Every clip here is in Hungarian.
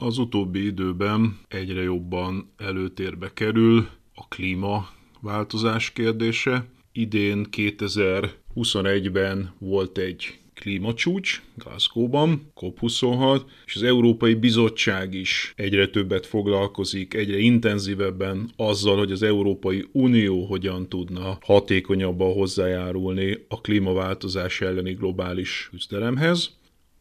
Az utóbbi időben egyre jobban előtérbe kerül a klímaváltozás kérdése. Idén 2021-ben volt egy klímacsúcs Glasgow-ban, COP26, és az Európai Bizottság is egyre többet foglalkozik, egyre intenzívebben azzal, hogy az Európai Unió hogyan tudna hatékonyabban hozzájárulni a klímaváltozás elleni globális küzdelemhez.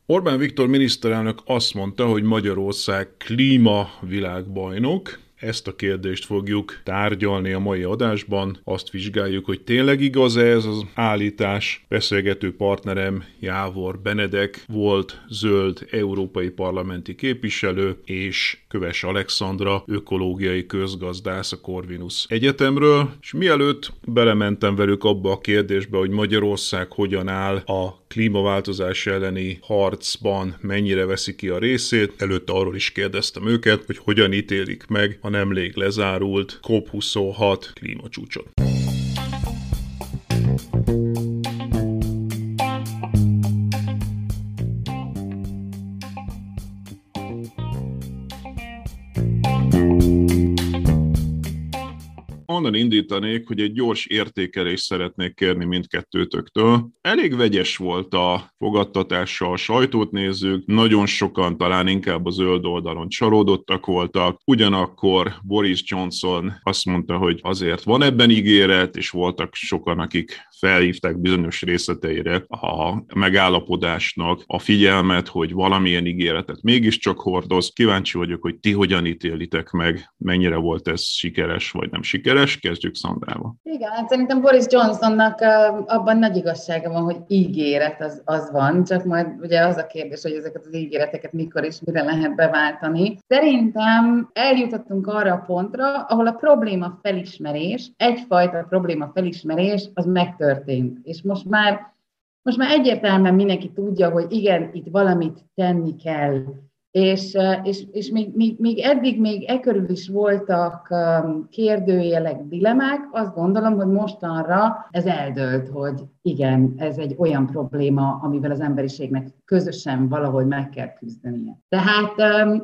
Orbán Viktor miniszterelnök azt mondta, hogy Magyarország klímavilágbajnok, ezt a kérdést fogjuk tárgyalni a mai adásban. Azt vizsgáljuk, hogy tényleg igaz-e ez az állítás. Beszélgető partnerem Jávor Benedek volt zöld európai parlamenti képviselő, és Köves Alexandra ökológiai közgazdász a Corvinus Egyetemről. És mielőtt belementem velük abba a kérdésbe, hogy Magyarország hogyan áll a klímaváltozás elleni harcban mennyire veszi ki a részét. Előtte arról is kérdeztem őket, hogy hogyan ítélik meg a nemrég lezárult COP26 klímacsúcsot. Onnan indítanék, hogy egy gyors értékelést szeretnék kérni mindkettőtöktől. Elég vegyes volt a fogadtatása, a sajtót nézzük, nagyon sokan talán inkább a zöld oldalon csalódottak voltak, ugyanakkor Boris Johnson azt mondta, hogy azért van ebben ígéret, és voltak sokan, akik felhívták bizonyos részleteire a megállapodásnak a figyelmet, hogy valamilyen ígéretet mégiscsak hordoz. Kíváncsi vagyok, hogy ti hogyan ítélitek meg, mennyire volt ez sikeres vagy nem sikeres. Kezdjük Szandrával. Igen, hát szerintem Boris Johnsonnak abban nagy igazsága van, hogy ígéret az, az van, csak majd ugye az a kérdés, hogy ezeket az ígéreteket mikor és mire lehet beváltani. Szerintem eljutottunk arra a pontra, ahol a probléma felismerés, egyfajta probléma felismerés, az megtörtént történt. És most már, most már egyértelműen mindenki tudja, hogy igen, itt valamit tenni kell. És, és, és még, még, még eddig még e körül is voltak kérdőjelek, dilemák, azt gondolom, hogy mostanra ez eldőlt, hogy igen, ez egy olyan probléma, amivel az emberiségnek közösen valahogy meg kell küzdenie. Tehát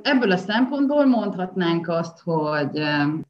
ebből a szempontból mondhatnánk azt, hogy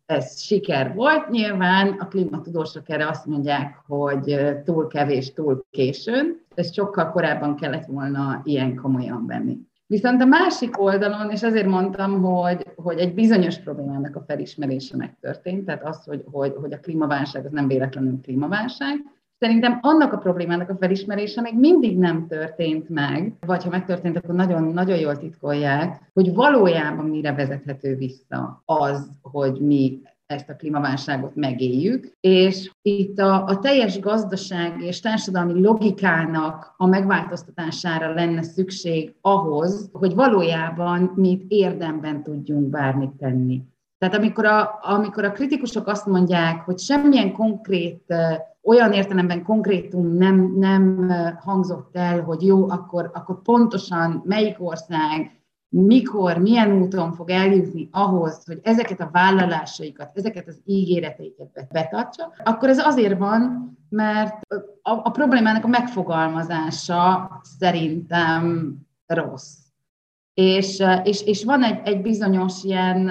ez siker volt. Nyilván a klímatudósok erre azt mondják, hogy túl kevés, túl későn, ezt sokkal korábban kellett volna ilyen komolyan venni. Viszont a másik oldalon, és azért mondtam, hogy, hogy egy bizonyos problémának a felismerése megtörtént, tehát az, hogy, hogy, hogy a klímaválság az nem véletlenül klímaválság, Szerintem annak a problémának a felismerése még mindig nem történt meg, vagy ha megtörtént, akkor nagyon, nagyon jól titkolják, hogy valójában mire vezethető vissza az, hogy mi ezt a klímaválságot megéljük, és itt a, a teljes gazdaság és társadalmi logikának a megváltoztatására lenne szükség ahhoz, hogy valójában mi itt érdemben tudjunk bármit tenni. Tehát amikor a, amikor a kritikusok azt mondják, hogy semmilyen konkrét, olyan értelemben konkrétum nem, nem hangzott el, hogy jó, akkor, akkor pontosan melyik ország, mikor, milyen úton fog eljutni ahhoz, hogy ezeket a vállalásaikat, ezeket az ígéreteiket betartsa, akkor ez azért van, mert a, a problémának a megfogalmazása szerintem rossz. És, és, és van egy, egy bizonyos ilyen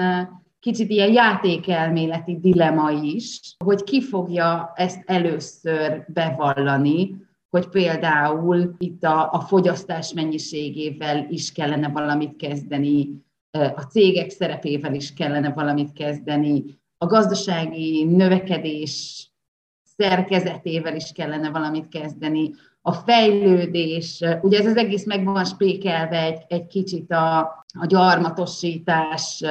kicsit ilyen játékelméleti dilema is, hogy ki fogja ezt először bevallani, hogy például itt a, a fogyasztás mennyiségével is kellene valamit kezdeni, a cégek szerepével is kellene valamit kezdeni, a gazdasági növekedés szerkezetével is kellene valamit kezdeni, a fejlődés, ugye ez az egész meg van spékelve egy, egy kicsit a, a gyarmatosítás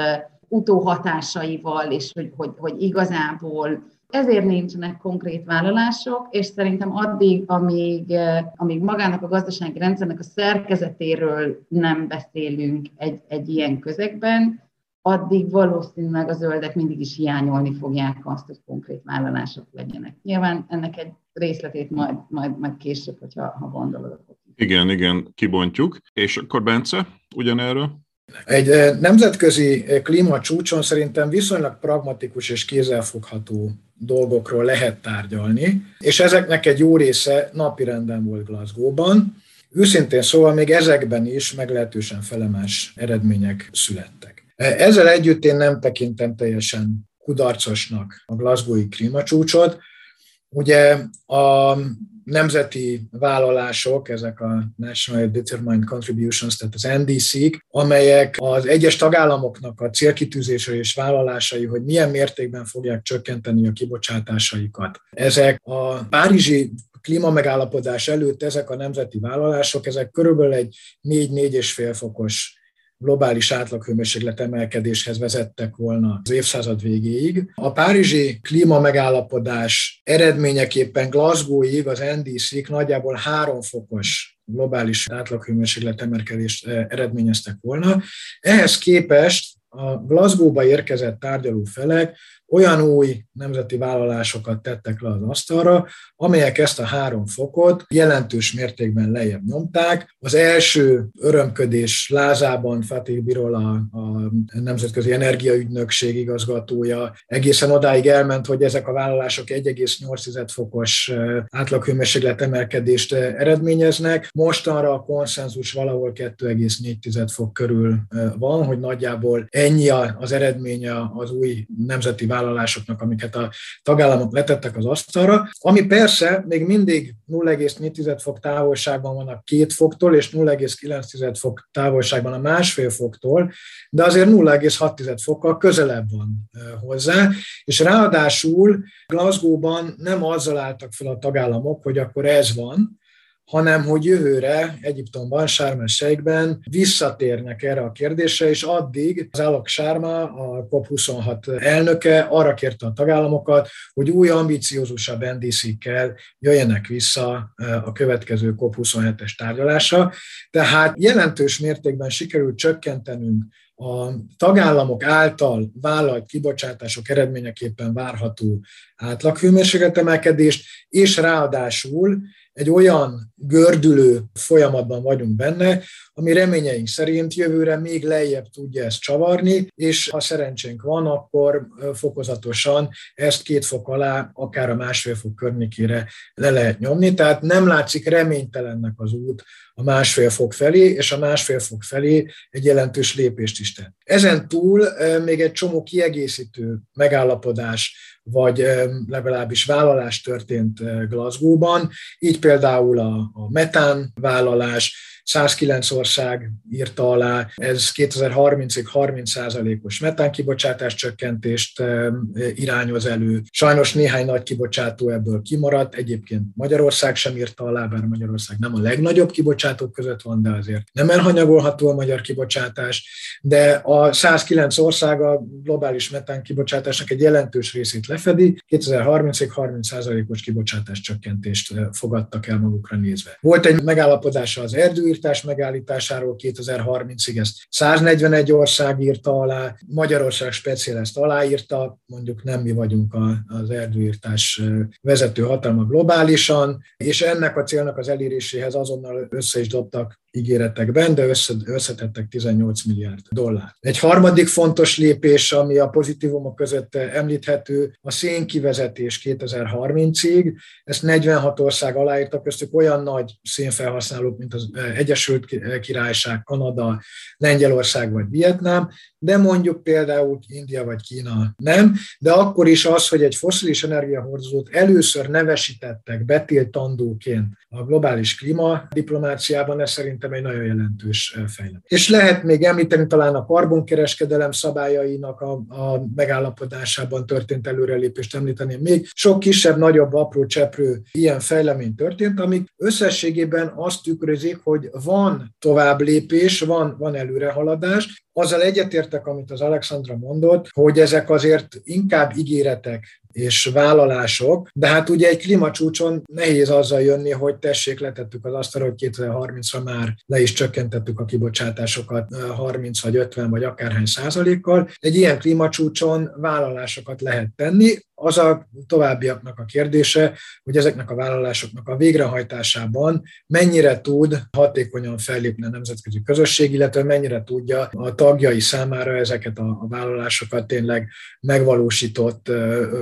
utóhatásaival, és hogy, hogy, hogy igazából ezért nincsenek konkrét vállalások, és szerintem addig, amíg, amíg magának a gazdasági rendszernek a szerkezetéről nem beszélünk egy, egy ilyen közegben, addig valószínűleg a zöldek mindig is hiányolni fogják azt, hogy konkrét vállalások legyenek. Nyilván ennek egy részletét majd, majd, majd később, hogyha ha gondolod. Igen, igen, kibontjuk. És akkor Bence, ugyanerről? Egy eh, nemzetközi eh, klímacsúcson szerintem viszonylag pragmatikus és kézzelfogható dolgokról lehet tárgyalni, és ezeknek egy jó része napirenden volt Glasgow-ban. Őszintén szóval még ezekben is meglehetősen felemás eredmények születtek. Eh, ezzel együtt én nem tekintem teljesen kudarcosnak a Glasgow-i klímacsúcsot. Ugye a nemzeti vállalások, ezek a National Determined Contributions, tehát az NDC-k, amelyek az egyes tagállamoknak a célkitűzése és vállalásai, hogy milyen mértékben fogják csökkenteni a kibocsátásaikat. Ezek a Párizsi klímamegállapodás előtt ezek a nemzeti vállalások, ezek körülbelül egy 4-4,5 fokos globális átlaghőmérséklet emelkedéshez vezettek volna az évszázad végéig. A párizsi klíma megállapodás eredményeképpen Glasgow-ig az NDC-k nagyjából három fokos globális átlaghőmérséklet emelkedést eh, eredményeztek volna. Ehhez képest a Glasgow-ba érkezett tárgyaló felek olyan új nemzeti vállalásokat tettek le az asztalra, amelyek ezt a három fokot jelentős mértékben lejjebb nyomták. Az első örömködés lázában Fatih Birol, a, a Nemzetközi Energiaügynökség igazgatója egészen odáig elment, hogy ezek a vállalások 1,8 fokos átlaghőmérséklet emelkedést eredményeznek. Mostanra a konszenzus valahol 2,4 fok körül van, hogy nagyjából ennyi az eredménye az új nemzeti vállalásoknak, vállalásoknak, amiket a tagállamok letettek az asztalra, ami persze még mindig 0,4 fok távolságban van a két foktól, és 0,9 fok távolságban a másfél foktól, de azért 0,6 fokkal közelebb van hozzá, és ráadásul Glasgow-ban nem azzal álltak fel a tagállamok, hogy akkor ez van, hanem hogy jövőre Egyiptomban, Sármel Sheikben visszatérnek erre a kérdésre, és addig az Alok Sárma, a COP26 elnöke arra kérte a tagállamokat, hogy új ambiciózusabb NDC-kkel jöjjenek vissza a következő COP27-es tárgyalásra. Tehát jelentős mértékben sikerült csökkentenünk a tagállamok által vállalt kibocsátások eredményeképpen várható átlaghőmérsékletemelkedést, és ráadásul egy olyan gördülő folyamatban vagyunk benne, ami reményeink szerint jövőre még lejjebb tudja ezt csavarni, és ha szerencsénk van, akkor fokozatosan ezt két fok alá, akár a másfél fok környékére le lehet nyomni. Tehát nem látszik reménytelennek az út a másfél fok felé, és a másfél fok felé egy jelentős lépést is tett. Ezen túl még egy csomó kiegészítő megállapodás vagy legalábbis vállalás történt Glasgow-ban, így például a, a metán vállalás, 109 ország írta alá, ez 2030-ig 30%-os metánkibocsátás csökkentést irányoz elő. Sajnos néhány nagy kibocsátó ebből kimaradt, egyébként Magyarország sem írta alá, bár Magyarország nem a legnagyobb kibocsátók között van, de azért nem elhanyagolható a magyar kibocsátás, de a 109 ország a globális metánkibocsátásnak egy jelentős részét lefedi, 2030-ig 30%-os kibocsátás csökkentést fogadtak el magukra nézve. Volt egy megállapodása az erdő erdőírtás megállításáról 2030-ig ezt 141 ország írta alá, Magyarország speciál ezt aláírta, mondjuk nem mi vagyunk az erdőírtás vezető hatalma globálisan, és ennek a célnak az eléréséhez azonnal össze is dobtak ígéretekben, de összetettek 18 milliárd dollár. Egy harmadik fontos lépés, ami a pozitívumok között említhető, a szénkivezetés 2030-ig. Ezt 46 ország aláírta, köztük olyan nagy szénfelhasználók, mint az Egyesült Királyság, Kanada, Lengyelország vagy Vietnám, de mondjuk például India vagy Kína nem, de akkor is az, hogy egy foszilis energiahordozót először nevesítettek betiltandóként a globális klímadiplomáciában, ez szerintem egy nagyon jelentős fejlemény. És lehet még említeni talán a karbonkereskedelem szabályainak a, a megállapodásában történt előrelépést említeni. Még sok kisebb, nagyobb, apró cseprő ilyen fejlemény történt, amik összességében azt tükrözik, hogy van tovább lépés, van, van előrehaladás, azzal egyetértek, amit az Alexandra mondott, hogy ezek azért inkább ígéretek, és vállalások, de hát ugye egy klímacsúcson nehéz azzal jönni, hogy tessék, letettük az asztalra, hogy 2030-ra már le is csökkentettük a kibocsátásokat 30 vagy 50 vagy akárhány százalékkal. Egy ilyen klímacsúcson vállalásokat lehet tenni, az a továbbiaknak a kérdése, hogy ezeknek a vállalásoknak a végrehajtásában mennyire tud hatékonyan fellépni a nemzetközi közösség, illetve mennyire tudja a tagjai számára ezeket a vállalásokat tényleg megvalósított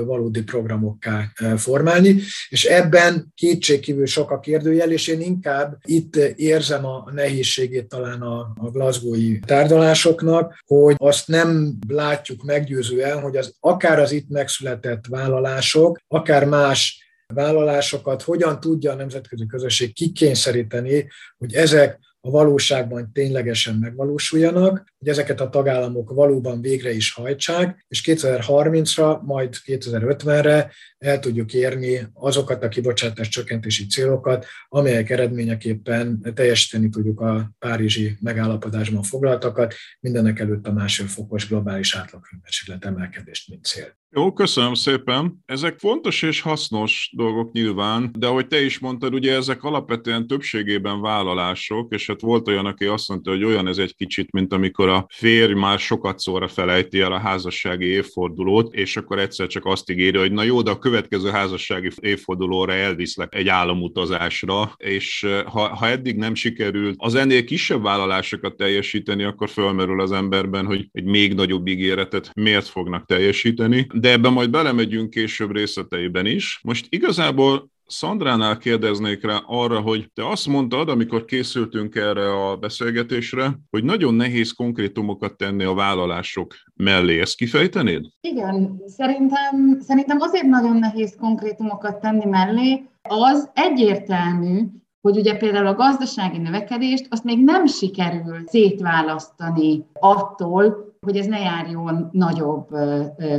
valódi programokká formálni, és ebben kétségkívül sok a kérdőjel, és én inkább itt érzem a nehézségét talán a, a glasgowi tárgyalásoknak, hogy azt nem látjuk meggyőzően, hogy az akár az itt megszületett vállalások, akár más vállalásokat hogyan tudja a nemzetközi közösség kikényszeríteni, hogy ezek a valóságban ténylegesen megvalósuljanak, hogy ezeket a tagállamok valóban végre is hajtsák, és 2030-ra, majd 2050-re el tudjuk érni azokat a kibocsátás csökkentési célokat, amelyek eredményeképpen teljesíteni tudjuk a párizsi megállapodásban foglaltakat, mindenek előtt a másodfokos globális átlaghőmérséklet emelkedést, mint cél. Jó, köszönöm szépen. Ezek fontos és hasznos dolgok nyilván, de ahogy te is mondtad, ugye ezek alapvetően többségében vállalások, és hát volt olyan, aki azt mondta, hogy olyan ez egy kicsit, mint amikor a férj már sokat szóra felejti el a házassági évfordulót, és akkor egyszer csak azt ígéri, hogy na jó, de a következő házassági évfordulóra elviszlek egy államutazásra, és ha, ha eddig nem sikerült az ennél kisebb vállalásokat teljesíteni, akkor fölmerül az emberben, hogy egy még nagyobb ígéretet miért fognak teljesíteni de ebben majd belemegyünk később részleteiben is. Most igazából Szandránál kérdeznék rá arra, hogy te azt mondtad, amikor készültünk erre a beszélgetésre, hogy nagyon nehéz konkrétumokat tenni a vállalások mellé. Ezt kifejtenéd? Igen, szerintem, szerintem azért nagyon nehéz konkrétumokat tenni mellé, az egyértelmű, hogy ugye például a gazdasági növekedést azt még nem sikerül szétválasztani attól, hogy ez ne járjon nagyobb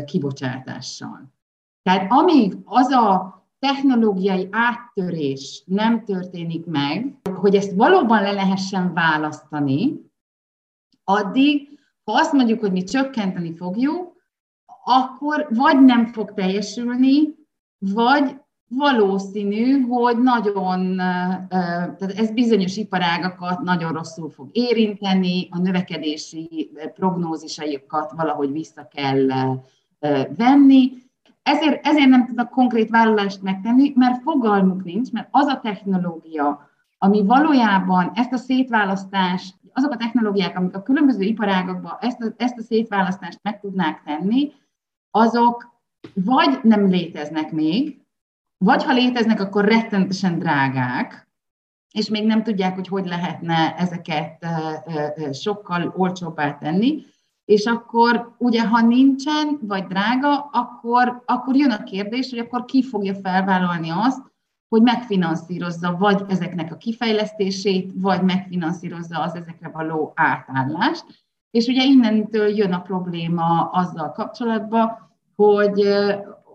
kibocsátással. Tehát amíg az a technológiai áttörés nem történik meg, hogy ezt valóban le lehessen választani, addig, ha azt mondjuk, hogy mi csökkenteni fogjuk, akkor vagy nem fog teljesülni, vagy valószínű, hogy nagyon, tehát ez bizonyos iparágakat nagyon rosszul fog érinteni, a növekedési prognózisaikat valahogy vissza kell venni. Ezért, ezért nem tudnak konkrét vállalást megtenni, mert fogalmuk nincs, mert az a technológia, ami valójában ezt a szétválasztást, azok a technológiák, amik a különböző iparágakban ezt a, ezt a szétválasztást meg tudnák tenni, azok vagy nem léteznek még, vagy ha léteznek, akkor rettenetesen drágák, és még nem tudják, hogy hogy lehetne ezeket sokkal olcsóbbá tenni, és akkor ugye, ha nincsen, vagy drága, akkor, akkor jön a kérdés, hogy akkor ki fogja felvállalni azt, hogy megfinanszírozza vagy ezeknek a kifejlesztését, vagy megfinanszírozza az ezekre való átállást. És ugye innentől jön a probléma azzal kapcsolatban, hogy,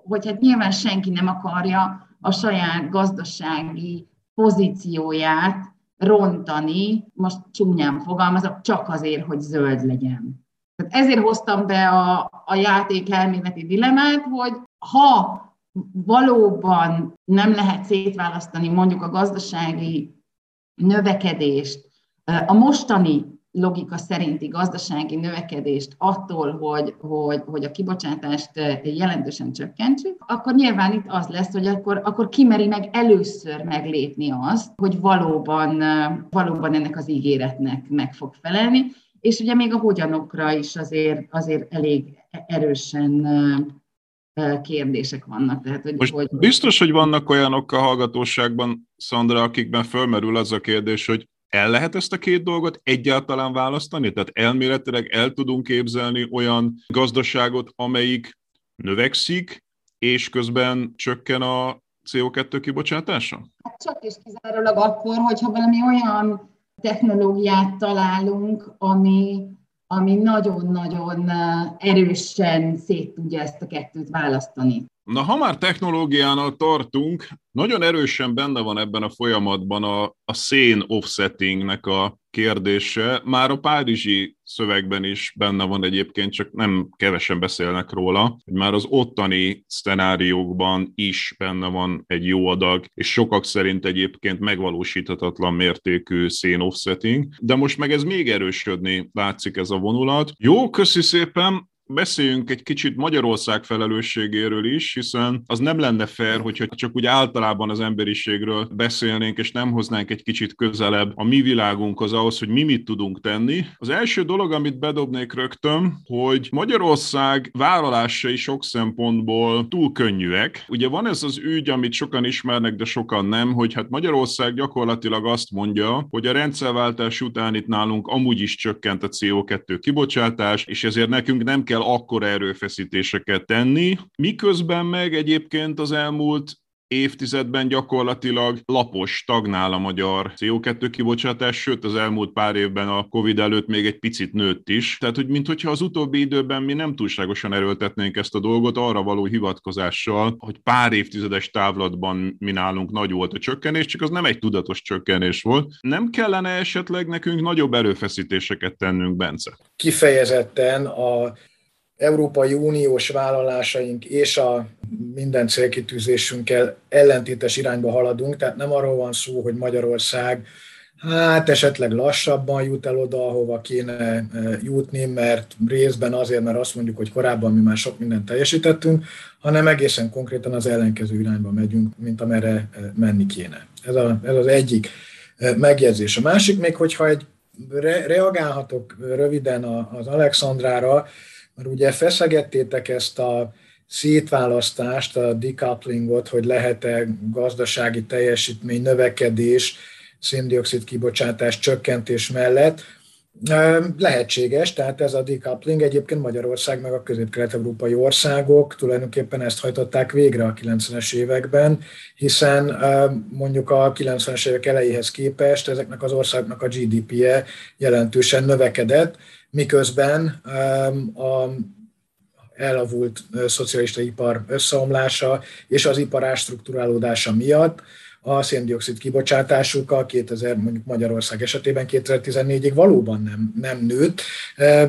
hogy hát nyilván senki nem akarja a saját gazdasági pozícióját rontani, most csúnyán fogalmazok, csak azért, hogy zöld legyen. Tehát ezért hoztam be a, a játék elméleti dilemát, hogy ha valóban nem lehet szétválasztani mondjuk a gazdasági növekedést a mostani logika szerinti gazdasági növekedést attól, hogy, hogy, hogy a kibocsátást jelentősen csökkentsük, akkor nyilván itt az lesz, hogy akkor, akkor kimeri meg először meglépni azt, hogy valóban, valóban ennek az ígéretnek meg fog felelni, és ugye még a hogyanokra is azért, azért elég erősen kérdések vannak. Tehát, hogy, Most hogy... biztos, hogy vannak olyanok a hallgatóságban, Szandra, akikben fölmerül az a kérdés, hogy El lehet ezt a két dolgot egyáltalán választani? Tehát elméletileg el tudunk képzelni olyan gazdaságot, amelyik növekszik, és közben csökken a CO2 kibocsátása? Hát csak és kizárólag akkor, hogyha valami olyan technológiát találunk, ami, ami nagyon-nagyon erősen szét tudja ezt a kettőt választani. Na, ha már technológiánál tartunk, nagyon erősen benne van ebben a folyamatban a, a szén offsettingnek a kérdése. Már a párizsi szövegben is benne van egyébként, csak nem kevesen beszélnek róla, hogy már az ottani szcenáriókban is benne van egy jó adag, és sokak szerint egyébként megvalósíthatatlan mértékű szén offsetting, de most meg ez még erősödni látszik ez a vonulat. Jó, köszi szépen, Beszéljünk egy kicsit Magyarország felelősségéről is, hiszen az nem lenne fair, hogyha csak úgy általában az emberiségről beszélnénk, és nem hoznánk egy kicsit közelebb a mi világunkhoz ahhoz, hogy mi mit tudunk tenni. Az első dolog, amit bedobnék rögtön, hogy Magyarország vállalásai sok szempontból túl könnyűek. Ugye van ez az ügy, amit sokan ismernek, de sokan nem, hogy hát Magyarország gyakorlatilag azt mondja, hogy a rendszerváltás után itt nálunk amúgy is csökkent a CO2 kibocsátás, és ezért nekünk nem kell kell akkor erőfeszítéseket tenni, miközben meg egyébként az elmúlt évtizedben gyakorlatilag lapos, stagnál a magyar CO2 kibocsátás, sőt az elmúlt pár évben a Covid előtt még egy picit nőtt is. Tehát, hogy mintha az utóbbi időben mi nem túlságosan erőltetnénk ezt a dolgot arra való hivatkozással, hogy pár évtizedes távlatban mi nálunk nagy volt a csökkenés, csak az nem egy tudatos csökkenés volt. Nem kellene esetleg nekünk nagyobb erőfeszítéseket tennünk, Bence? Kifejezetten a Európai Uniós vállalásaink és a minden célkitűzésünkkel ellentétes irányba haladunk, tehát nem arról van szó, hogy Magyarország hát esetleg lassabban jut el oda, ahova kéne e, jutni, mert részben azért, mert azt mondjuk, hogy korábban mi már sok mindent teljesítettünk, hanem egészen konkrétan az ellenkező irányba megyünk, mint amerre e, menni kéne. Ez, a, ez az egyik e, megjegyzés. A másik még, hogyha egy re, reagálhatok röviden az Alexandrára, mert ugye feszegettétek ezt a szétválasztást, a decouplingot, hogy lehet-e gazdasági teljesítmény, növekedés, széndiokszid kibocsátás csökkentés mellett. Lehetséges, tehát ez a decoupling egyébként Magyarország meg a közép-kelet-európai országok tulajdonképpen ezt hajtották végre a 90-es években, hiszen mondjuk a 90-es évek elejéhez képest ezeknek az országoknak a GDP-je jelentősen növekedett, miközben a elavult szocialista ipar összeomlása és az ipar ástruktúrálódása miatt a széndiokszid kibocsátásukkal 2000, mondjuk Magyarország esetében 2014-ig valóban nem, nem nőtt,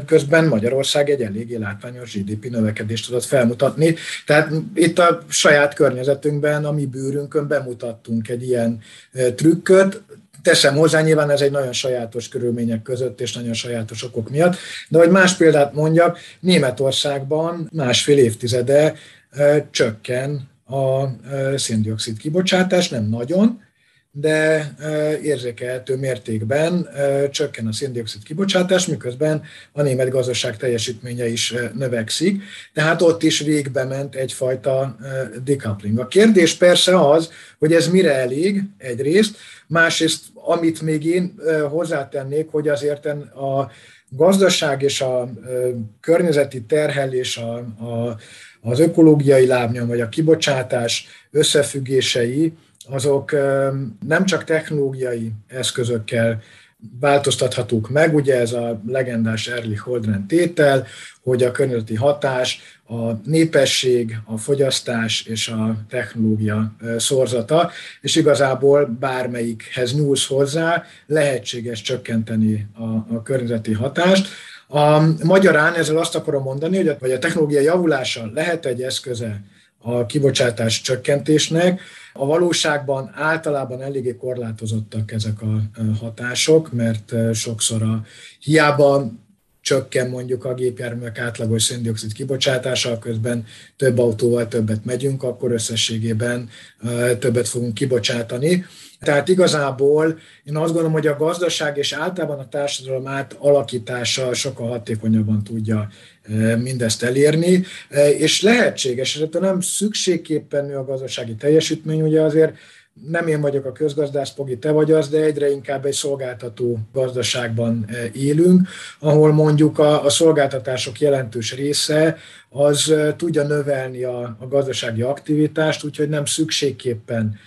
közben Magyarország egy eléggé látványos GDP növekedést tudott felmutatni. Tehát itt a saját környezetünkben, a mi bőrünkön bemutattunk egy ilyen trükköt, Teszem hozzá, nyilván ez egy nagyon sajátos körülmények között és nagyon sajátos okok miatt, de hogy más példát mondjak, Németországban másfél évtizede csökken a széndiokszid kibocsátás, nem nagyon, de érzékelhető mértékben csökken a széndiokszid kibocsátás, miközben a német gazdaság teljesítménye is növekszik, tehát ott is végbe ment egyfajta decoupling. A kérdés persze az, hogy ez mire elég egyrészt, másrészt amit még én hozzátennék, hogy azért a gazdaság és a környezeti terhelés, a, a, az ökológiai lábnyom vagy a kibocsátás összefüggései, azok nem csak technológiai eszközökkel változtathatók meg, ugye ez a legendás Ehrlich-Holdren tétel, hogy a környezeti hatás, a népesség, a fogyasztás és a technológia szorzata, és igazából bármelyikhez nyúlsz hozzá, lehetséges csökkenteni a, a környezeti hatást. A magyarán ezzel azt akarom mondani, hogy a, hogy a technológia javulása lehet egy eszköze a kibocsátás csökkentésnek. A valóságban általában eléggé korlátozottak ezek a hatások, mert sokszor a hiába csökken mondjuk a gépjárművek átlagos széndiokszid kibocsátása, közben több autóval többet megyünk, akkor összességében többet fogunk kibocsátani. Tehát igazából én azt gondolom, hogy a gazdaság és általában a társadalom átalakítása sokkal hatékonyabban tudja mindezt elérni, és lehetséges, ez nem szükségképpen nő a gazdasági teljesítmény, ugye azért nem én vagyok a közgazdász, Pogi, te vagy az, de egyre inkább egy szolgáltató gazdaságban élünk, ahol mondjuk a, a szolgáltatások jelentős része az tudja növelni a, a gazdasági aktivitást, úgyhogy nem szükségképpen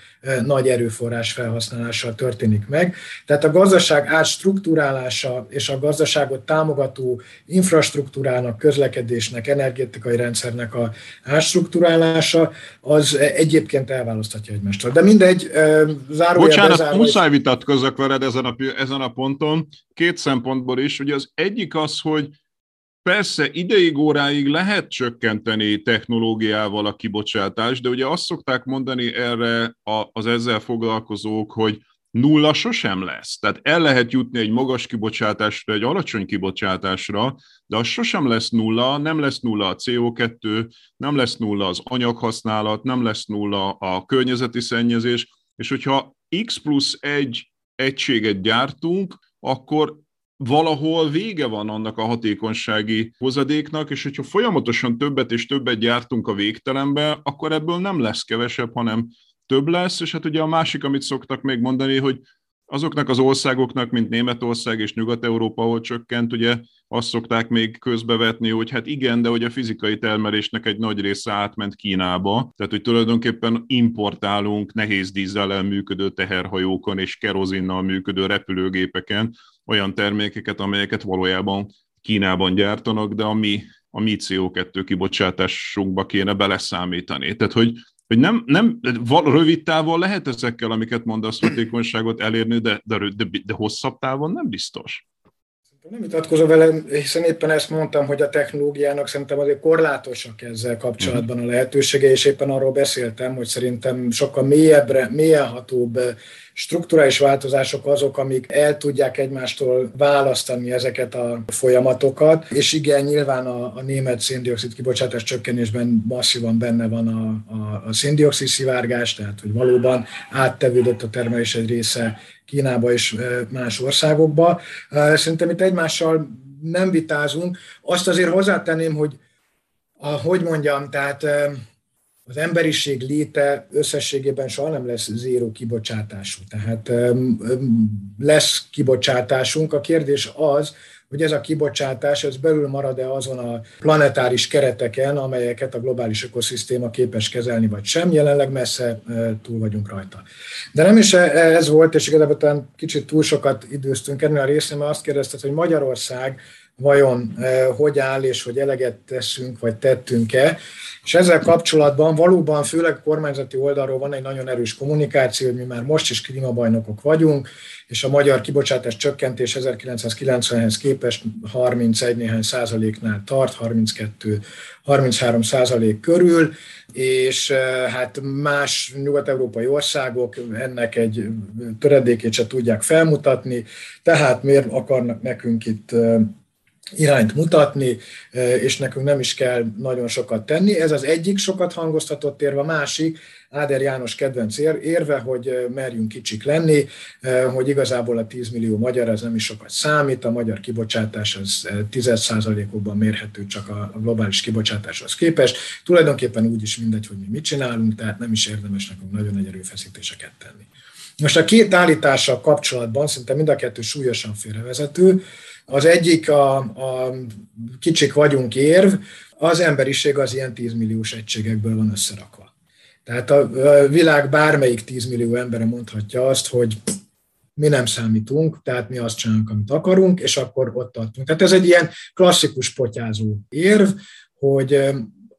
nagy erőforrás felhasználással történik meg. Tehát a gazdaság átstruktúrálása és a gazdaságot támogató infrastruktúrának, közlekedésnek, energetikai rendszernek a átstruktúrálása az egyébként elválaszthatja egymástól. De mindegy, zárójel Bocsánat, bezárva, muszáj vitatkozzak veled ezen a, ezen a ponton, két szempontból is. Ugye az egyik az, hogy Persze, ideig óráig lehet csökkenteni technológiával a kibocsátást, de ugye azt szokták mondani erre az ezzel foglalkozók, hogy nulla sosem lesz. Tehát el lehet jutni egy magas kibocsátásra, egy alacsony kibocsátásra, de az sosem lesz nulla, nem lesz nulla a CO2, nem lesz nulla az anyaghasználat, nem lesz nulla a környezeti szennyezés, és hogyha X plusz egy egységet gyártunk, akkor valahol vége van annak a hatékonysági hozadéknak, és hogyha folyamatosan többet és többet gyártunk a végtelenbe, akkor ebből nem lesz kevesebb, hanem több lesz, és hát ugye a másik, amit szoktak még mondani, hogy azoknak az országoknak, mint Németország és Nyugat-Európa, ahol csökkent, ugye azt szokták még közbevetni, hogy hát igen, de hogy a fizikai termelésnek egy nagy része átment Kínába, tehát hogy tulajdonképpen importálunk nehéz dízzel működő teherhajókon és kerozinnal működő repülőgépeken olyan termékeket, amelyeket valójában Kínában gyártanak, de a mi, a mi CO2 kibocsátásunkba kéne beleszámítani. Tehát, hogy hogy nem, nem rövid távon lehet ezekkel, amiket mondasz, hatékonyságot elérni, de, de, de, de hosszabb távon nem biztos. Nem vitatkozom vele, hiszen éppen ezt mondtam, hogy a technológiának szerintem azért korlátosak ezzel kapcsolatban a lehetősége, és éppen arról beszéltem, hogy szerintem sokkal mélyebbre, mélyenhatóbb strukturális változások azok, amik el tudják egymástól választani ezeket a folyamatokat, és igen, nyilván a, a német széndiokszid kibocsátás csökkenésben masszívan benne van a, a, a széndiokszid szivárgás, tehát hogy valóban áttevődött a termelés egy része Kínába és más országokba. Szerintem itt egymással nem vitázunk. Azt azért hozzátenném, hogy a, hogy mondjam, tehát az emberiség léte összességében soha nem lesz zéró kibocsátású. Tehát lesz kibocsátásunk. A kérdés az, hogy ez a kibocsátás ez belül marad-e azon a planetáris kereteken, amelyeket a globális ökoszisztéma képes kezelni, vagy sem. Jelenleg messze túl vagyunk rajta. De nem is ez volt, és igazából talán kicsit túl sokat időztünk ennél a részén, mert azt kérdezted, hogy Magyarország vajon hogy áll, és hogy eleget teszünk, vagy tettünk-e. És ezzel kapcsolatban valóban főleg kormányzati oldalról van egy nagyon erős kommunikáció, hogy mi már most is klímabajnokok vagyunk, és a magyar kibocsátás csökkentés 1990-hez képest 31 néhány százaléknál tart, 32-33 százalék körül, és hát más nyugat-európai országok ennek egy töredékét se tudják felmutatni, tehát miért akarnak nekünk itt irányt mutatni, és nekünk nem is kell nagyon sokat tenni. Ez az egyik sokat hangoztatott érve, a másik, Áder János kedvenc érve, hogy merjünk kicsik lenni, hogy igazából a 10 millió magyar ez nem is sokat számít, a magyar kibocsátás az 10%-okban mérhető csak a globális kibocsátáshoz képest. Tulajdonképpen úgy is mindegy, hogy mi mit csinálunk, tehát nem is érdemes nekünk nagyon nagy erőfeszítéseket tenni. Most a két állítással kapcsolatban szinte mind a kettő súlyosan félrevezető. Az egyik a, a kicsik vagyunk érv, az emberiség az ilyen 10 milliós egységekből van összerakva. Tehát a világ bármelyik 10 millió embere mondhatja azt, hogy mi nem számítunk, tehát mi azt csinálunk, amit akarunk, és akkor ott adtunk. Tehát ez egy ilyen klasszikus potyázó érv, hogy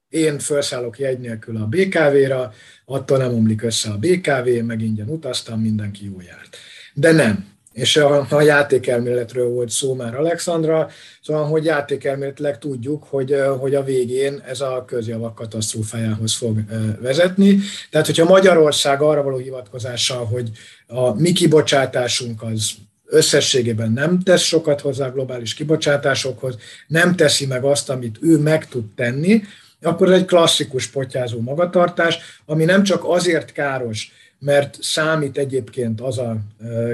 én felszállok jegy nélkül a BKV-ra, attól nem omlik össze a BKV, meg ingyen utaztam, mindenki jó járt. De nem. És a, a játékelméletről volt szó már Alexandra, szóval, hogy játékelméletileg tudjuk, hogy, hogy a végén ez a közjavak katasztrófájához fog vezetni. Tehát, hogyha Magyarország arra való hivatkozással, hogy a mi kibocsátásunk az összességében nem tesz sokat hozzá a globális kibocsátásokhoz, nem teszi meg azt, amit ő meg tud tenni, akkor ez egy klasszikus potyázó magatartás, ami nem csak azért káros, mert számít egyébként az a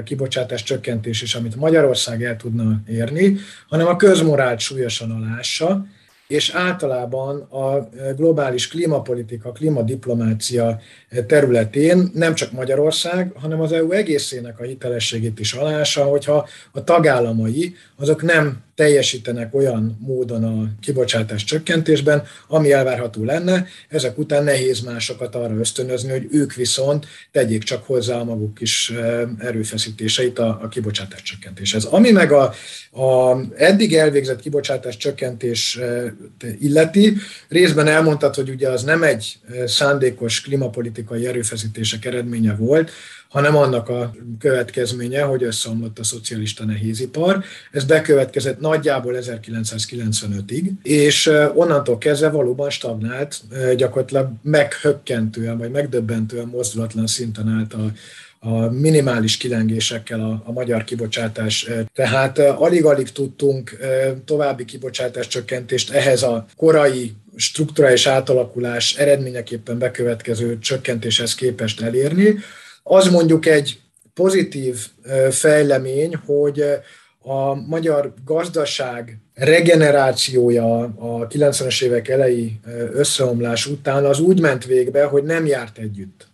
kibocsátás csökkentés is, amit Magyarország el tudna érni, hanem a közmorált súlyosan alássa, és általában a globális klímapolitika, klímadiplomácia területén nem csak Magyarország, hanem az EU egészének a hitelességét is alása, hogyha a tagállamai azok nem teljesítenek olyan módon a kibocsátás csökkentésben, ami elvárható lenne, ezek után nehéz másokat arra ösztönözni, hogy ők viszont tegyék csak hozzá a maguk is erőfeszítéseit a, a kibocsátás csökkentéshez. Ami meg a, a eddig elvégzett kibocsátás csökkentés illeti, részben elmondtad, hogy ugye az nem egy szándékos klímapolitikai erőfeszítések eredménye volt, hanem annak a következménye, hogy összeomlott a szocialista nehézipar. Ez bekövetkezett nagyjából 1995-ig, és onnantól kezdve valóban stagnált, gyakorlatilag meghökkentően, vagy megdöbbentően mozdulatlan szinten állt a, a minimális kilengésekkel a, a magyar kibocsátás. Tehát alig-alig tudtunk további kibocsátás csökkentést ehhez a korai strukturális átalakulás eredményeképpen bekövetkező csökkentéshez képest elérni. Az mondjuk egy pozitív fejlemény, hogy a magyar gazdaság regenerációja a 90-es évek elejé összeomlás után az úgy ment végbe, hogy nem járt együtt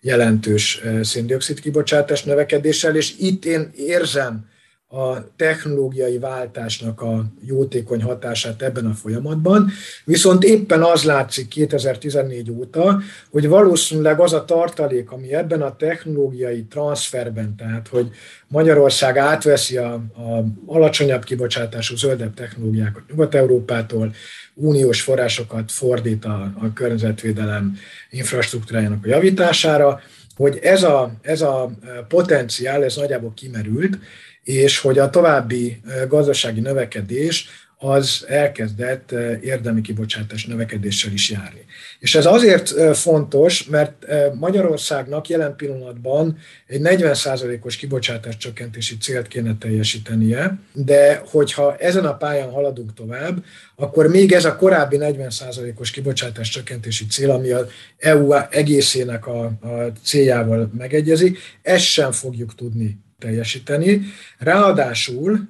jelentős széndiokszid kibocsátás növekedéssel, és itt én érzem a technológiai váltásnak a jótékony hatását ebben a folyamatban, viszont éppen az látszik 2014 óta, hogy valószínűleg az a tartalék, ami ebben a technológiai transferben, tehát hogy Magyarország átveszi a, a alacsonyabb kibocsátású zöldebb technológiákat Nyugat-Európától, uniós forrásokat fordít a, a környezetvédelem infrastruktúrájának a javítására, hogy ez a, ez a potenciál, ez nagyjából kimerült, és hogy a további gazdasági növekedés az elkezdett érdemi kibocsátás növekedéssel is járni. És ez azért fontos, mert Magyarországnak jelen pillanatban egy 40%-os kibocsátás csökkentési célt kéne teljesítenie, de hogyha ezen a pályán haladunk tovább, akkor még ez a korábbi 40%-os kibocsátás csökkentési cél, ami az EU egészének a, a céljával megegyezik, ezt sem fogjuk tudni teljesíteni. Ráadásul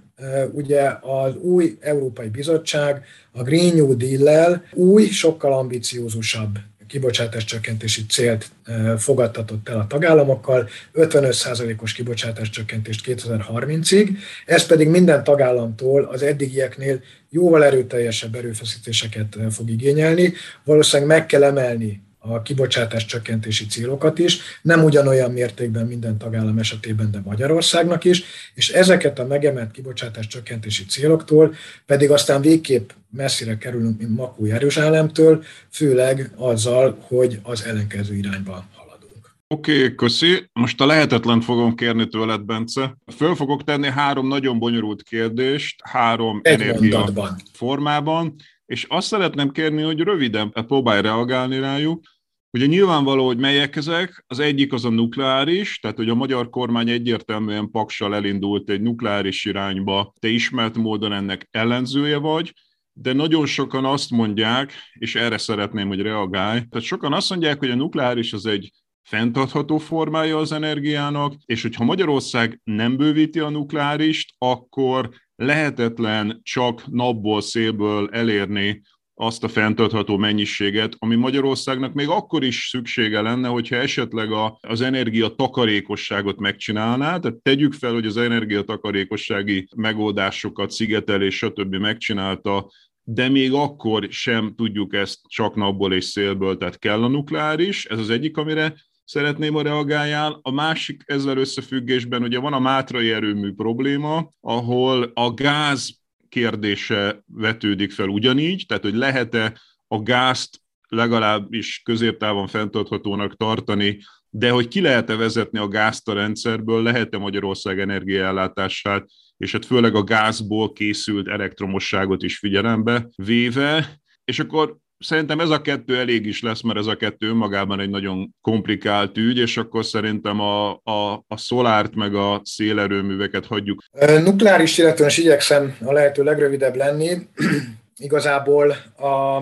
ugye az új Európai Bizottság a Green New Deal-lel új, sokkal ambiciózusabb kibocsátás csökkentési célt fogadtatott el a tagállamokkal, 55%-os kibocsátás csökkentést 2030-ig, ez pedig minden tagállamtól az eddigieknél jóval erőteljesebb erőfeszítéseket fog igényelni. Valószínűleg meg kell emelni a kibocsátás csökkentési célokat is, nem ugyanolyan mértékben minden tagállam esetében, de Magyarországnak is, és ezeket a megemelt kibocsátás csökkentési céloktól pedig aztán végképp messzire kerülünk, mint Makó Jeruzsálemtől, főleg azzal, hogy az ellenkező irányba haladunk. Oké, okay, köszi. Most a lehetetlen fogom kérni tőled, Bence. Föl fogok tenni három nagyon bonyolult kérdést, három Egy energia mondatban. formában, és azt szeretném kérni, hogy röviden próbálj reagálni rájuk. Ugye nyilvánvaló, hogy melyek ezek. Az egyik az a nukleáris, tehát hogy a magyar kormány egyértelműen paksal elindult egy nukleáris irányba, te ismert módon ennek ellenzője vagy, de nagyon sokan azt mondják, és erre szeretném, hogy reagálj, tehát sokan azt mondják, hogy a nukleáris az egy fenntartható formája az energiának, és hogyha Magyarország nem bővíti a nukleárist, akkor lehetetlen csak napból, szélből elérni azt a fenntartható mennyiséget, ami Magyarországnak még akkor is szüksége lenne, hogyha esetleg a, az energia takarékosságot megcsinálná, tehát tegyük fel, hogy az energiatakarékossági megoldásokat, szigetelés, stb. megcsinálta, de még akkor sem tudjuk ezt csak napból és szélből, tehát kell a nukleáris, ez az egyik, amire szeretném, a reagáljál. A másik ezzel összefüggésben ugye van a Mátrai erőmű probléma, ahol a gáz kérdése vetődik fel ugyanígy, tehát hogy lehet-e a gázt legalábbis középtávon fenntarthatónak tartani, de hogy ki lehet-e vezetni a gázt a rendszerből, lehet-e Magyarország energiaellátását, és hát főleg a gázból készült elektromosságot is figyelembe véve, és akkor szerintem ez a kettő elég is lesz, mert ez a kettő önmagában egy nagyon komplikált ügy, és akkor szerintem a, a, a szolárt meg a szélerőműveket hagyjuk. Nukleáris illetően is igyekszem a lehető legrövidebb lenni. Igazából a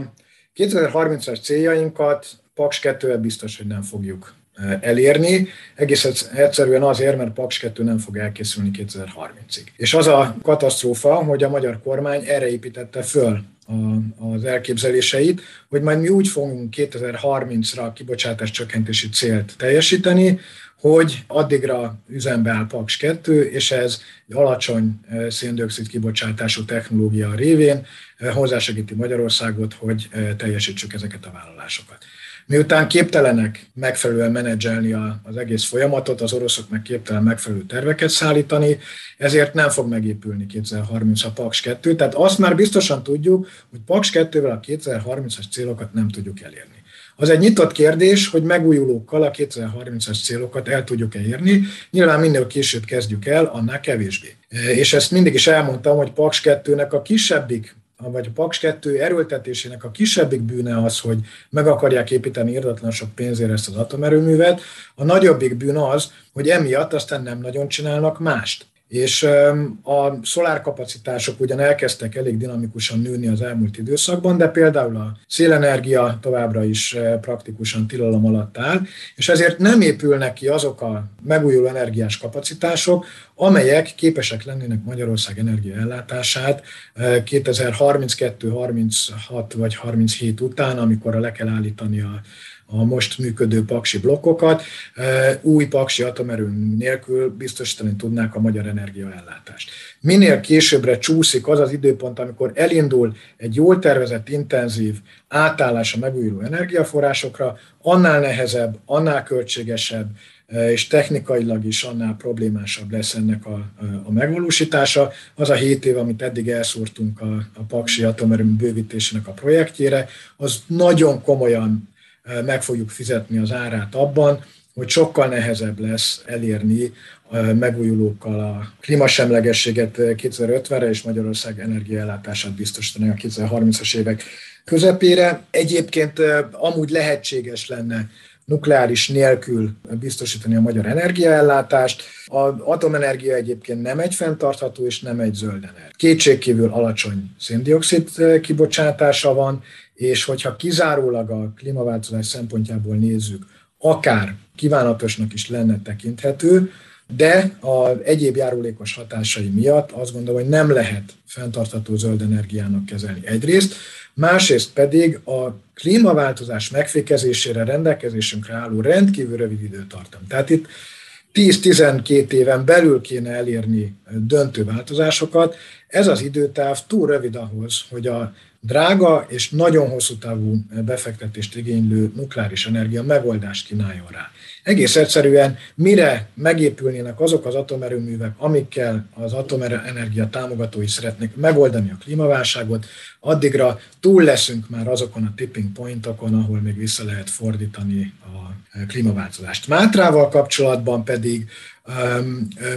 2030-as céljainkat Paks 2 biztos, hogy nem fogjuk elérni, egész egyszerűen azért, mert Paks 2 nem fog elkészülni 2030-ig. És az a katasztrófa, hogy a magyar kormány erre építette föl az elképzeléseit, hogy majd mi úgy fogunk 2030-ra a kibocsátás csökkentési célt teljesíteni, hogy addigra üzembe áll Paks 2, és ez egy alacsony széndiokszid kibocsátású technológia révén hozzásegíti Magyarországot, hogy teljesítsük ezeket a vállalásokat. Miután képtelenek megfelelően menedzselni az egész folyamatot, az oroszok meg képtelen megfelelő terveket szállítani, ezért nem fog megépülni 2030 a Paks 2. Tehát azt már biztosan tudjuk, hogy Paks 2-vel a 2030-as célokat nem tudjuk elérni. Az egy nyitott kérdés, hogy megújulókkal a 2030-as célokat el tudjuk-e érni. Nyilván minél később kezdjük el, annál kevésbé. És ezt mindig is elmondtam, hogy Paks 2-nek a kisebbik vagy a Paks 2 erőltetésének a kisebbik bűne az, hogy meg akarják építeni irdatlan sok pénzért ezt az atomerőművet. A nagyobbik bűn az, hogy emiatt aztán nem nagyon csinálnak mást és a szolárkapacitások ugyan elkezdtek elég dinamikusan nőni az elmúlt időszakban, de például a szélenergia továbbra is praktikusan tilalom alatt áll, és ezért nem épülnek ki azok a megújuló energiás kapacitások, amelyek képesek lennének Magyarország energiaellátását 2032, 36 vagy 37 után, amikor le kell állítani a a most működő paksi blokkokat, új paksi atomerőmű nélkül biztosítani tudnák a magyar energiaellátást. Minél későbbre csúszik az az időpont, amikor elindul egy jól tervezett, intenzív átállás a megújuló energiaforrásokra, annál nehezebb, annál költségesebb, és technikailag is annál problémásabb lesz ennek a, a megvalósítása. Az a 7 év, amit eddig elszúrtunk a, a Paksi atomerőmű bővítésének a projektjére, az nagyon komolyan meg fogjuk fizetni az árát abban, hogy sokkal nehezebb lesz elérni megújulókkal a klímasemlegességet 2050-re és Magyarország energiaellátását biztosítani a 2030-as évek közepére. Egyébként amúgy lehetséges lenne nukleáris nélkül biztosítani a magyar energiaellátást. Az atomenergia egyébként nem egy fenntartható és nem egy zöld energia. Kétségkívül alacsony széndiokszid kibocsátása van, és hogyha kizárólag a klímaváltozás szempontjából nézzük, akár kívánatosnak is lenne tekinthető, de a egyéb járulékos hatásai miatt azt gondolom, hogy nem lehet fenntartható zöld energiának kezelni egyrészt, másrészt pedig a klímaváltozás megfékezésére rendelkezésünkre álló rendkívül rövid időtartam. Tehát itt 10-12 éven belül kéne elérni döntő változásokat. Ez az időtáv túl rövid ahhoz, hogy a drága és nagyon hosszú távú befektetést igénylő nukleáris energia megoldást kínáljon rá. Egész egyszerűen, mire megépülnének azok az atomerőművek, amikkel az atomenergia támogatói szeretnék megoldani a klímaválságot, addigra túl leszünk már azokon a tipping pointokon, ahol még vissza lehet fordítani a klímaváltozást. Mátrával kapcsolatban pedig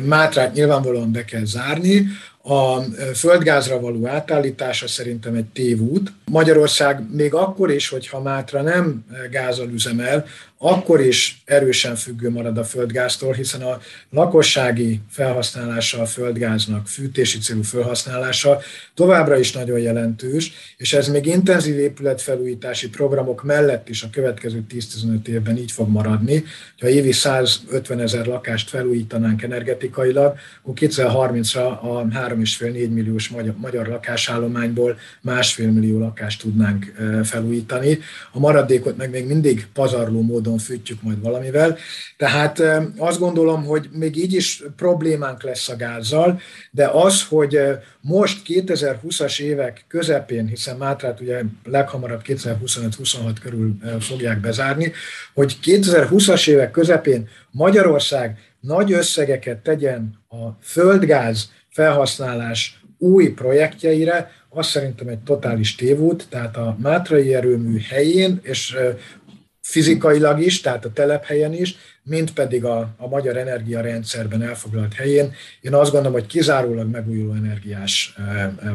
Mátrát nyilvánvalóan be kell zárni, a földgázra való átállítása szerintem egy tévút. Magyarország még akkor is, hogyha Mátra nem gázal üzemel, akkor is erősen függő marad a földgáztól, hiszen a lakossági felhasználása a földgáznak, fűtési célú felhasználása továbbra is nagyon jelentős, és ez még intenzív épületfelújítási programok mellett is a következő 10-15 évben így fog maradni. Ha évi 150 ezer lakást felújítanánk energetikailag, akkor 2030-ra a 3,5-4 milliós magyar, magyar lakásállományból másfél millió lakást tudnánk felújítani. A maradékot meg még mindig pazarló módon fűtjük majd valamivel. Tehát azt gondolom, hogy még így is problémánk lesz a gázzal, de az, hogy most 2020-as évek közepén, hiszen Mátrát ugye leghamarabb 2025-26 körül fogják bezárni, hogy 2020-as évek közepén Magyarország nagy összegeket tegyen a földgáz felhasználás új projektjeire, azt szerintem egy totális tévút, tehát a Mátrai erőmű helyén, és fizikailag is, tehát a telephelyen is, mint pedig a, a magyar energiarendszerben elfoglalt helyén. Én azt gondolom, hogy kizárólag megújuló energiás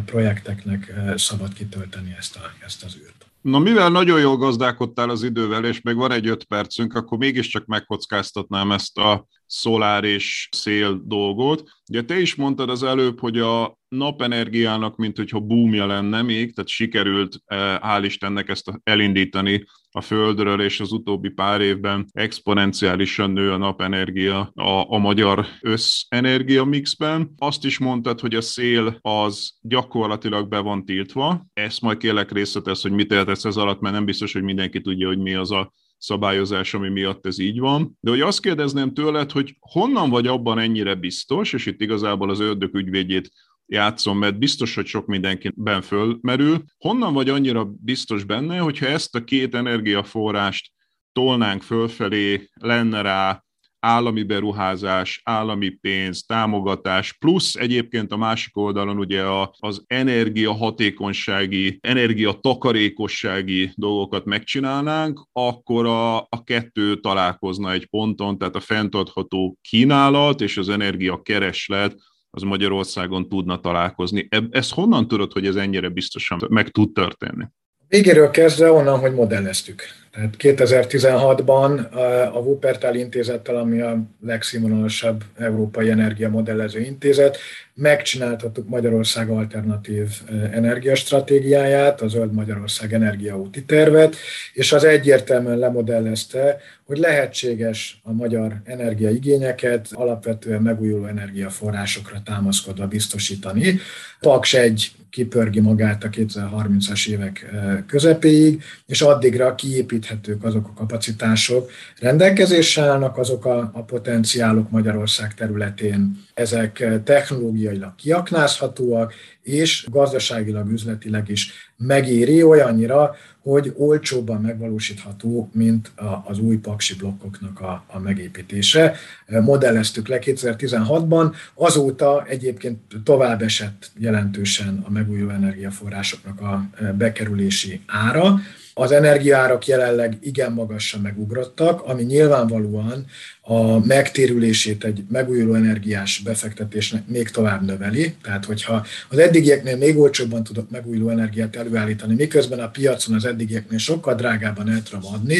projekteknek szabad kitölteni ezt, a, ezt az űrt. Na, mivel nagyon jól gazdálkodtál az idővel, és még van egy öt percünk, akkor mégiscsak megkockáztatnám ezt a szolár és szél dolgot. Ugye te is mondtad az előbb, hogy a napenergiának, mint hogyha boomja lenne még, tehát sikerült, eh, hál' Istennek ezt elindítani a Földről, és az utóbbi pár évben exponenciálisan nő a napenergia a, a magyar összenergia mixben. Azt is mondtad, hogy a szél az gyakorlatilag be van tiltva. Ezt majd kérlek részletez, hogy mit értesz ez alatt, mert nem biztos, hogy mindenki tudja, hogy mi az a szabályozás, ami miatt ez így van. De hogy azt kérdezném tőled, hogy honnan vagy abban ennyire biztos, és itt igazából az ördög ügyvédjét játszom, mert biztos, hogy sok mindenkiben fölmerül. Honnan vagy annyira biztos benne, hogyha ezt a két energiaforrást tolnánk fölfelé, lenne rá állami beruházás, állami pénz, támogatás, plusz egyébként a másik oldalon ugye a, az energiahatékonysági, energiatakarékossági dolgokat megcsinálnánk, akkor a, a kettő találkozna egy ponton, tehát a fenntartható kínálat és az energiakereslet az Magyarországon tudna találkozni. Ezt honnan tudod, hogy ez ennyire biztosan meg tud történni? Végéről kezdve onnan, hogy modelleztük. Tehát 2016-ban a Wuppertal intézettel, ami a legszínvonalasabb európai energiamodellező intézet, megcsináltattuk Magyarország alternatív energiastratégiáját, a Zöld Magyarország energiaúti tervet, és az egyértelműen lemodellezte, hogy lehetséges a magyar energiaigényeket alapvetően megújuló energiaforrásokra támaszkodva biztosítani. Paks egy kipörgi magát a 2030-as évek közepéig, és addigra kiépíthetők azok a kapacitások, rendelkezésre állnak azok a, a potenciálok Magyarország területén, ezek technológiailag kiaknázhatóak, és gazdaságilag, üzletileg is megéri olyannyira, hogy olcsóbban megvalósítható, mint az új paksi blokkoknak a, a megépítése. Modelleztük le 2016-ban, azóta egyébként tovább esett jelentősen a megújuló energiaforrásoknak a bekerülési ára, az energiárak jelenleg igen magasra megugrottak, ami nyilvánvalóan a megtérülését egy megújuló energiás befektetésnek még tovább növeli. Tehát, hogyha az eddigieknél még olcsóbban tudok megújuló energiát előállítani, miközben a piacon az eddigieknél sokkal drágában el tudom adni,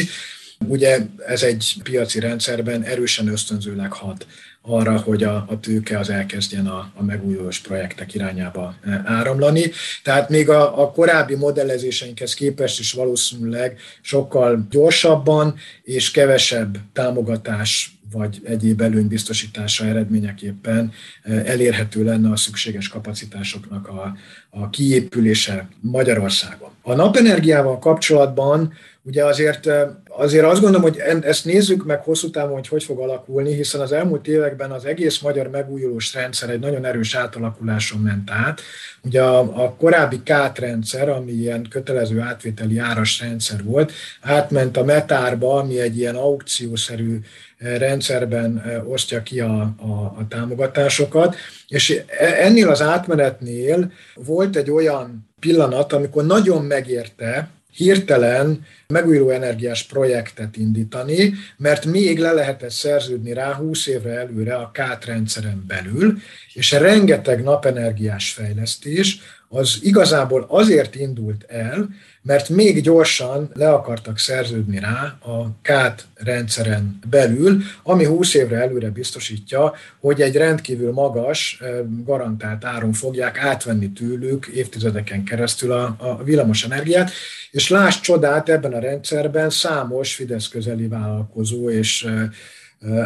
Ugye ez egy piaci rendszerben erősen ösztönzőleg hat arra, hogy a, a tőke az elkezdjen a, a megújulós projektek irányába e, áramlani. Tehát még a, a korábbi modellezéseinkhez képest is valószínűleg sokkal gyorsabban és kevesebb támogatás vagy egyéb előnybiztosítása eredményeképpen e, elérhető lenne a szükséges kapacitásoknak a, a kiépülése Magyarországon. A napenergiával kapcsolatban ugye azért azért azt gondolom, hogy ezt nézzük meg hosszú távon, hogy hogy fog alakulni, hiszen az elmúlt években az egész magyar megújulós rendszer egy nagyon erős átalakuláson ment át. Ugye a, a korábbi KÁT rendszer, ami ilyen kötelező átvételi áras rendszer volt, átment a metárba, ami egy ilyen aukciószerű rendszerben osztja ki a, a, a támogatásokat, és e, ennél az átmenetnél volt egy olyan pillanat, amikor nagyon megérte hirtelen megújuló energiás projektet indítani, mert még le lehetett szerződni rá 20 évre előre a KÁT rendszeren belül, és rengeteg napenergiás fejlesztés az igazából azért indult el, mert még gyorsan le akartak szerződni rá a KÁT rendszeren belül, ami 20 évre előre biztosítja, hogy egy rendkívül magas, garantált áron fogják átvenni tőlük évtizedeken keresztül a, a villamos energiát, és láss csodát, ebben a rendszerben számos Fidesz közeli vállalkozó és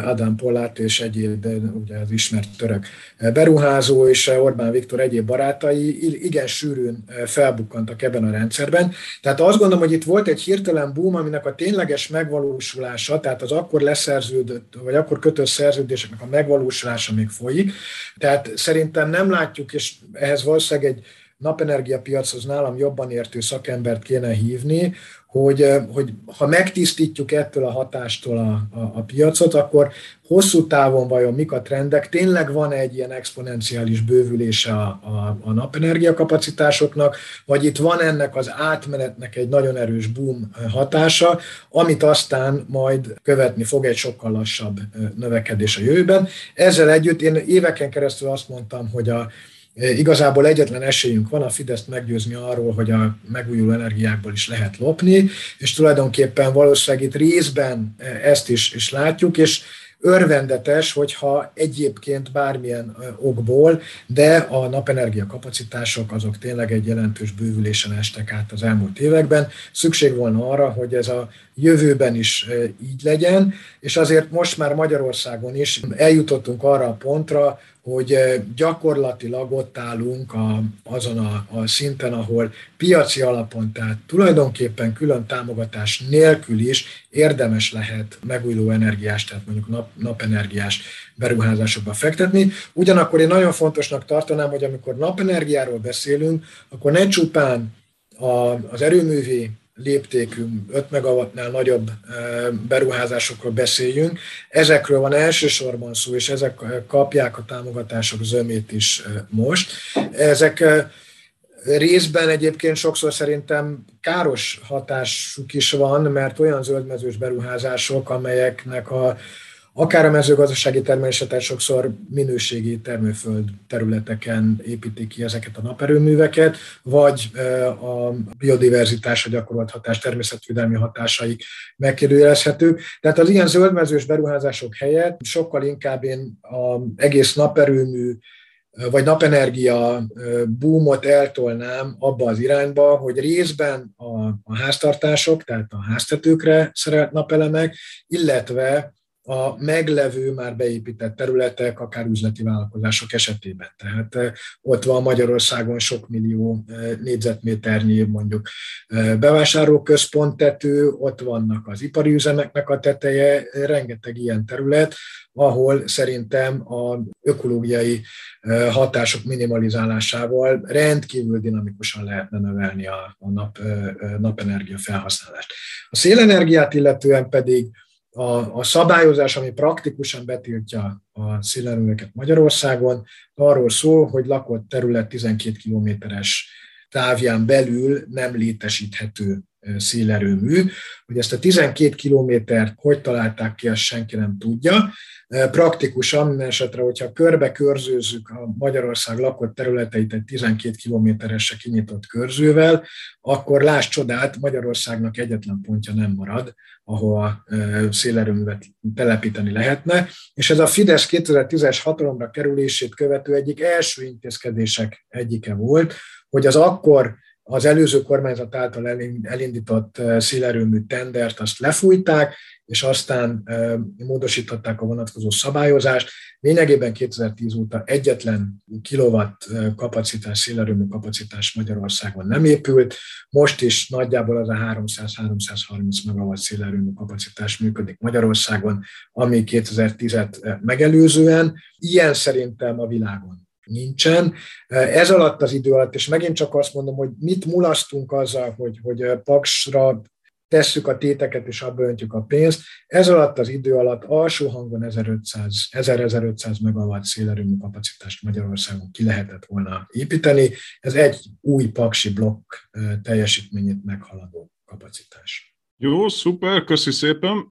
Adam Pollát és egyéb, ugye az ismert török beruházó és Orbán Viktor egyéb barátai igen sűrűn felbukkantak ebben a rendszerben. Tehát azt gondolom, hogy itt volt egy hirtelen boom, aminek a tényleges megvalósulása, tehát az akkor leszerződött, vagy akkor kötött szerződéseknek a megvalósulása még folyik. Tehát szerintem nem látjuk, és ehhez valószínűleg egy napenergia piachoz nálam jobban értő szakembert kéne hívni, hogy, hogy ha megtisztítjuk ettől a hatástól a, a, a piacot, akkor hosszú távon vajon mik a trendek, tényleg van egy ilyen exponenciális bővülése a, a, a napenergia kapacitásoknak, vagy itt van ennek az átmenetnek egy nagyon erős boom hatása, amit aztán majd követni fog egy sokkal lassabb növekedés a jövőben. Ezzel együtt én éveken keresztül azt mondtam, hogy a Igazából egyetlen esélyünk van a Fideszt meggyőzni arról, hogy a megújuló energiákból is lehet lopni, és tulajdonképpen valószínűleg itt részben ezt is, is látjuk, és örvendetes, hogyha egyébként bármilyen okból, de a napenergia kapacitások azok tényleg egy jelentős bővülésen estek át az elmúlt években. Szükség volna arra, hogy ez a jövőben is így legyen, és azért most már Magyarországon is eljutottunk arra a pontra, hogy gyakorlatilag ott állunk a, azon a, a szinten, ahol piaci alapon, tehát tulajdonképpen külön támogatás nélkül is érdemes lehet megújuló energiás, tehát mondjuk nap, napenergiás beruházásokba fektetni. Ugyanakkor én nagyon fontosnak tartanám, hogy amikor napenergiáról beszélünk, akkor ne csupán a, az erőművi léptékű 5 megawattnál nagyobb beruházásokról beszéljünk. Ezekről van elsősorban szó, és ezek kapják a támogatások zömét is most. Ezek részben egyébként sokszor szerintem káros hatásuk is van, mert olyan zöldmezős beruházások, amelyeknek a akár a mezőgazdasági természetet sokszor minőségi termőföld területeken építik ki ezeket a naperőműveket, vagy a biodiverzitásra gyakorolt hatás, természetvédelmi hatásaik megkérdőjelezhetők. Tehát az ilyen zöldmezős beruházások helyett sokkal inkább én az egész naperőmű vagy napenergia boomot eltolnám abba az irányba, hogy részben a, a háztartások, tehát a háztetőkre szerelt napelemek, illetve a meglevő, már beépített területek, akár üzleti vállalkozások esetében. Tehát eh, ott van Magyarországon sok millió eh, négyzetméternyi mondjuk eh, bevásárlóközpont tető, ott vannak az ipari üzemeknek a teteje, rengeteg ilyen terület, ahol szerintem a ökológiai hatások minimalizálásával rendkívül dinamikusan lehetne növelni a nap, napenergia felhasználást. A szélenergiát illetően pedig a, a szabályozás, ami praktikusan betiltja a szélerőműveket Magyarországon, arról szól, hogy lakott terület 12 kilométeres távján belül nem létesíthető szélerőmű. Hogy ezt a 12 kilométert hogy találták ki, ezt senki nem tudja. Praktikusan minden esetre, hogyha körbe körzőzzük a Magyarország lakott területeit egy 12 kilométeresre kinyitott körzővel, akkor láss csodát, Magyarországnak egyetlen pontja nem marad, ahol szélerőművet telepíteni lehetne, és ez a Fidesz 2010-es hatalomra kerülését követő egyik első intézkedések egyike volt, hogy az akkor az előző kormányzat által elindított szélerőmű tendert, azt lefújták, és aztán módosították a vonatkozó szabályozást. Lényegében 2010 óta egyetlen kilowatt kapacitás, szélerőmű kapacitás Magyarországon nem épült. Most is nagyjából az a 300-330 megawatt szélerőmű kapacitás működik Magyarországon, ami 2010-et megelőzően. Ilyen szerintem a világon nincsen. Ez alatt az idő alatt, és megint csak azt mondom, hogy mit mulasztunk azzal, hogy, hogy Paksra tesszük a téteket és abba öntjük a pénzt. Ez alatt az idő alatt alsó hangon 1500, 1000-1500 megawatt szélerőmű kapacitást Magyarországon ki lehetett volna építeni. Ez egy új paksi blokk teljesítményét meghaladó kapacitás. Jó, szuper, köszi szépen!